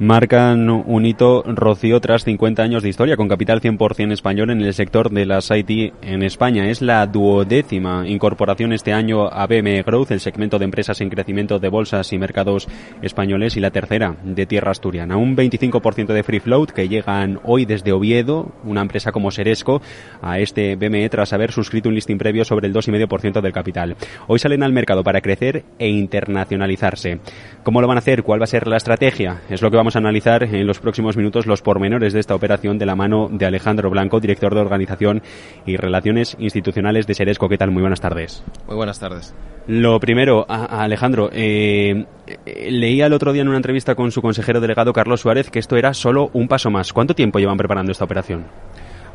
Marcan un hito Rocío tras 50 años de historia con capital 100% español en el sector de las IT en España. Es la duodécima incorporación este año a BME Growth, el segmento de empresas en crecimiento de bolsas y mercados españoles, y la tercera de tierra asturiana. Un 25% de free float que llegan hoy desde Oviedo, una empresa como Seresco, a este BME tras haber suscrito un listing previo sobre el 2,5% del capital. Hoy salen al mercado para crecer e internacionalizarse. ¿Cómo lo van a hacer? ¿Cuál va a ser la estrategia? Es lo que a analizar en los próximos minutos los pormenores de esta operación de la mano de Alejandro Blanco, director de Organización y Relaciones Institucionales de Seresco. ¿Qué tal? Muy buenas tardes. Muy buenas tardes. Lo primero, a, Alejandro, eh, leía el otro día en una entrevista con su consejero delegado Carlos Suárez que esto era solo un paso más. ¿Cuánto tiempo llevan preparando esta operación?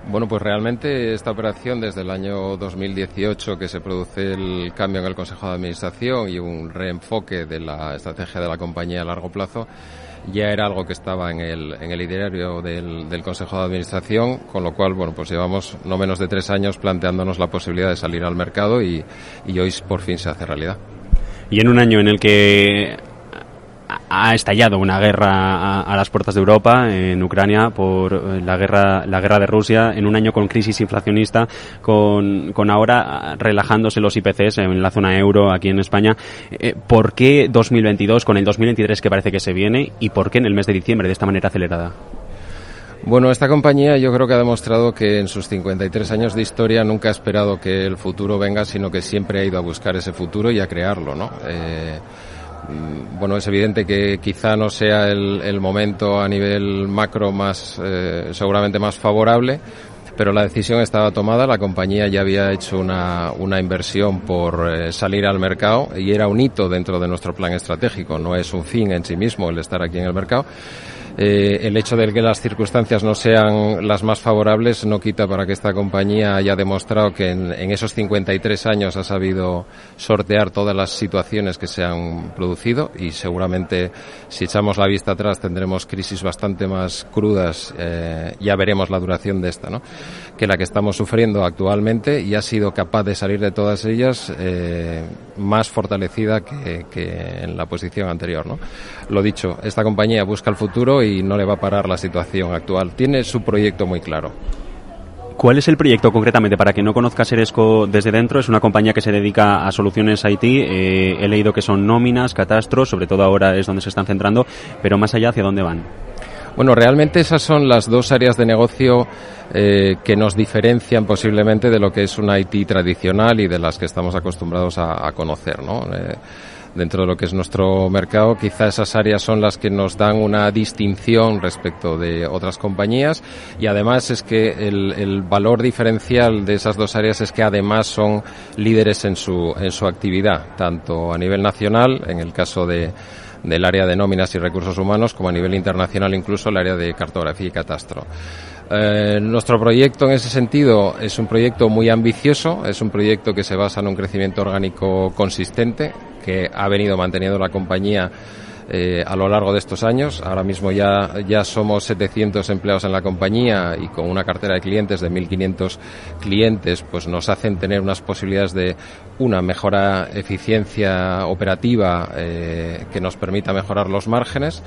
Bueno, pues realmente esta operación desde el año 2018 que se produce el cambio en el Consejo de Administración y un reenfoque de la estrategia de la compañía a largo plazo, ya era algo que estaba en el, en el itinerario del, del, Consejo de Administración, con lo cual, bueno, pues llevamos no menos de tres años planteándonos la posibilidad de salir al mercado y, y hoy por fin se hace realidad. Y en un año en el que ha estallado una guerra a, las puertas de Europa en Ucrania por eh, la guerra la guerra de Rusia en un año con crisis inflacionista con, con ahora relajándose los IPCs en la zona euro aquí en España eh, ¿por qué 2022 con el 2023 que parece que se viene y por qué en el mes de diciembre de esta manera acelerada? Bueno, esta compañía yo creo que ha demostrado que en sus 53 años de historia nunca ha esperado que el futuro venga, sino que siempre ha ido a buscar ese futuro y a crearlo, ¿no? Eh, bueno, es evidente que quizá no sea el, momento a nivel macro más, eh, seguramente más favorable, pero la decisión estaba tomada, la compañía ya había hecho una, una inversión por eh, salir al mercado y era un hito dentro de nuestro plan estratégico, no es un fin en sí mismo el estar aquí en el mercado eh, el hecho de que las circunstancias no sean las más favorables no quita para que esta compañía haya demostrado que en, en, esos 53 años ha sabido sortear todas las situaciones que se han producido y seguramente si echamos la vista atrás tendremos crisis bastante más crudas, eh, ya veremos la duración de esta, ¿no? que la que estamos sufriendo actualmente y ha sido capaz de salir de todas ellas eh, más fortalecida que, que, en la posición anterior. ¿no? Lo dicho, esta compañía busca el futuro y no le va a parar la situación actual. Tiene su proyecto muy claro. ¿Cuál es el proyecto concretamente? Para que no conozca Seresco desde dentro, es una compañía que se dedica a soluciones IT. Eh, he leído que son nóminas, catastros, sobre todo ahora es donde se están centrando, pero más allá, ¿hacia dónde van? Bueno, realmente esas son las dos áreas de negocio eh, que nos diferencian posiblemente de lo que es una IT tradicional y de las que estamos acostumbrados a, a conocer, ¿no? Eh, dentro de lo que es nuestro mercado, quizá esas áreas son las que nos dan una distinción respecto de otras compañías y además es que el, valor diferencial de esas dos áreas es que además son líderes en su, en su actividad, tanto a nivel nacional, en el caso de del área de nóminas y recursos humanos como a nivel internacional incluso el área de cartografía y catastro. Eh, nuestro proyecto en ese sentido es un proyecto muy ambicioso, es un proyecto que se basa en un crecimiento orgánico consistente que ha venido manteniendo la compañía eh, a lo largo de estos años. Ahora mismo ya, ya somos 700 empleados en la compañía y con una cartera de clientes de 1.500 clientes, pues nos hacen tener unas posibilidades de una mejora eficiencia operativa eh, que nos permita mejorar los márgenes.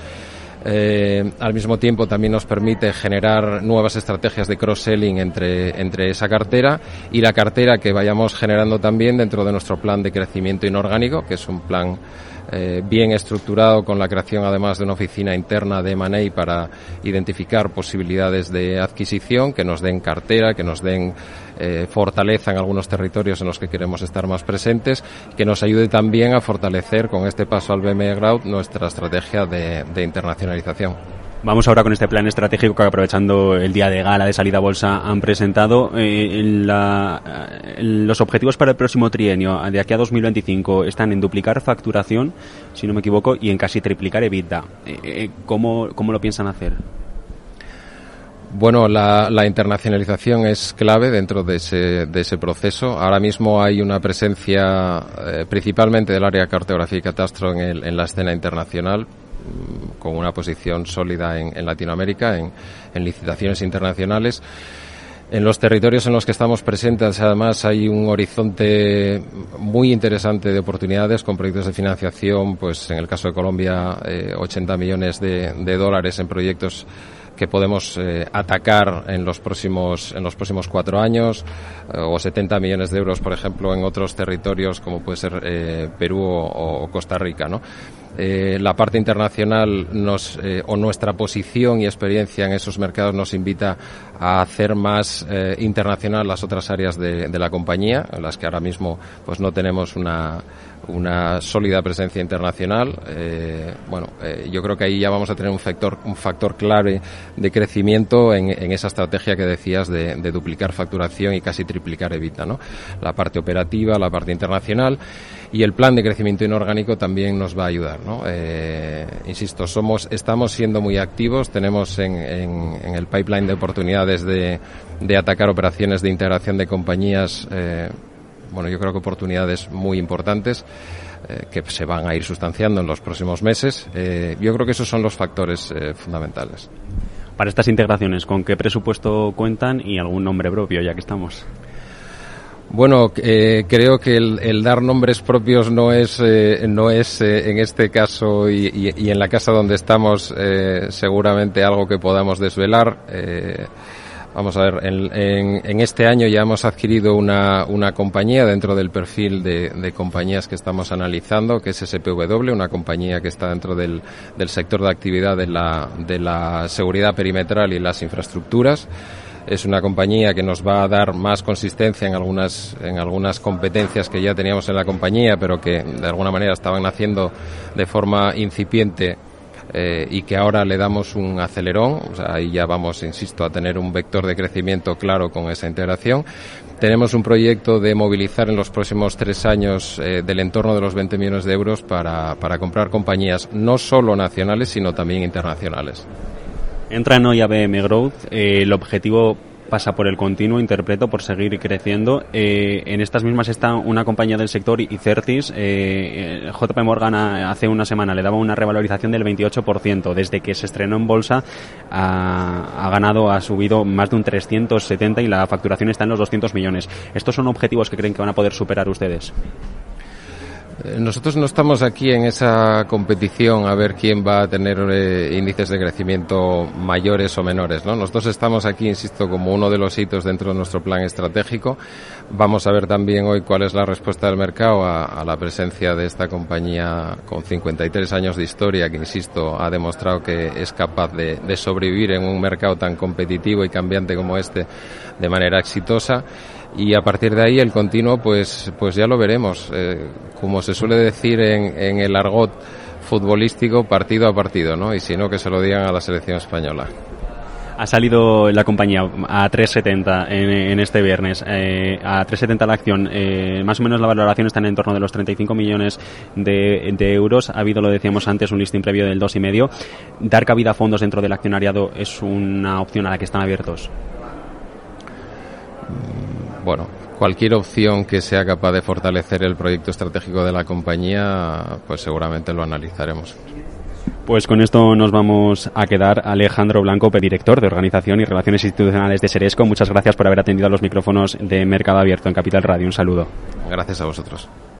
Eh, al mismo tiempo también nos permite generar nuevas estrategias de cross-selling entre, entre esa cartera y la cartera que vayamos generando también dentro de nuestro plan de crecimiento inorgánico, que es un plan eh, bien estructurado con la creación además de una oficina interna de Manei para identificar posibilidades de adquisición que nos den cartera, que nos den eh, fortaleza en algunos territorios en los que queremos estar más presentes, que nos ayude también a fortalecer con este paso al BME Ground nuestra estrategia de, de internacionalización. Vamos ahora con este plan estratégico que aprovechando el día de gala de salida bolsa han presentado. Eh, la, los objetivos para el próximo trienio, de aquí a 2025, están en duplicar facturación, si no me equivoco, y en casi triplicar EBITDA. Eh, eh, ¿cómo, ¿Cómo lo piensan hacer? Bueno, la, internacionalización es clave dentro de ese, de ese proceso. Ahora mismo hay una presencia eh, principalmente del área cartografía y catastro en, el, en la escena internacional, con una posición sólida en, Latinoamérica, en, licitaciones internacionales. En los territorios en los que estamos presentes, además, hay un horizonte muy interesante de oportunidades con proyectos de financiación, pues en el caso de Colombia, 80 millones de, de dólares en proyectos que podemos eh, atacar en los próximos en los próximos cuatro años eh, o 70 millones de euros por ejemplo en otros territorios como puede ser eh, Perú o, o, Costa Rica no la parte internacional nos o nuestra posición y experiencia en esos mercados nos invita a hacer más internacional las otras áreas de, de la compañía en las que ahora mismo pues no tenemos una una sólida presencia internacional. Eh, bueno, eh, yo creo que ahí ya vamos a tener un factor, un factor clave de crecimiento en, esa estrategia que decías de, de, duplicar facturación y casi triplicar evita, ¿no? La parte operativa, la parte internacional y el plan de crecimiento inorgánico también nos va a ayudar, ¿no? Eh, insisto, somos, estamos siendo muy activos, tenemos en, en, en el pipeline de oportunidades de, de atacar operaciones de integración de compañías eh, bueno, yo creo que oportunidades muy importantes eh, que se van a ir sustanciando en los próximos meses. Eh, yo creo que esos son los factores fundamentales. Para estas integraciones, ¿con qué presupuesto cuentan y algún nombre propio, ya que estamos? Bueno, eh, creo que el, el, dar nombres propios no es, eh, no es eh, en este caso y, y, en la casa donde estamos seguramente algo que podamos desvelar. Vamos a ver, en, en, en, este año ya hemos adquirido una, una compañía dentro del perfil de, de, compañías que estamos analizando, que es SPW, una compañía que está dentro del, del sector de actividad de la, de la seguridad perimetral y las infraestructuras es una compañía que nos va a dar más consistencia en algunas, en algunas competencias que ya teníamos en la compañía, pero que de alguna manera estaban haciendo de forma incipiente eh, y que ahora le damos un acelerón, ahí ya vamos, insisto, a tener un vector de crecimiento claro con esa integración. Tenemos un proyecto de movilizar en los próximos tres años eh, del entorno de los 20 millones de euros para, para comprar compañías no solo nacionales, sino también internacionales. Entran hoy a BM Growth. Eh, el objetivo pasa por el continuo, interpreto, por seguir creciendo. Eh, en estas mismas está una compañía del sector, Icertis. Eh, JP Morgan hace una semana le daba una revalorización del 28%. Desde que se estrenó en bolsa ha, ganado, ha subido más de un 370 y la facturación está en los 200 millones. ¿Estos son objetivos que creen que van a poder superar ustedes? Nosotros no estamos aquí en esa competición a ver quién va a tener eh, índices de crecimiento mayores o menores. ¿no? Nosotros estamos aquí, insisto, como uno de los hitos dentro de nuestro plan estratégico. Vamos a ver también hoy cuál es la respuesta del mercado a, la presencia de esta compañía con 53 años de historia que, insisto, ha demostrado que es capaz de sobrevivir en un mercado tan competitivo y cambiante como este de manera exitosa y a partir de ahí el continuo pues pues ya lo veremos. Eh, como se suele decir en, el argot futbolístico partido a partido no y si no que se lo digan a la selección española. Ha salido la compañía a 3.70 en, en, este viernes, eh, a 3.70 la acción, eh, más o menos la valoración está en torno de los 35 millones de, de, euros. Ha habido, lo decíamos antes, un listing previo del 2,5. Dar cabida a fondos dentro del accionariado es una opción a la que están abiertos bueno, cualquier opción que sea capaz de fortalecer el proyecto estratégico de la compañía, pues seguramente lo analizaremos. Pues con esto nos vamos a quedar. Alejandro Blanco, director de Organización y Relaciones Institucionales de Seresco. Muchas gracias por haber atendido a los micrófonos de Mercado Abierto en Capital Radio. Un saludo. Gracias a vosotros.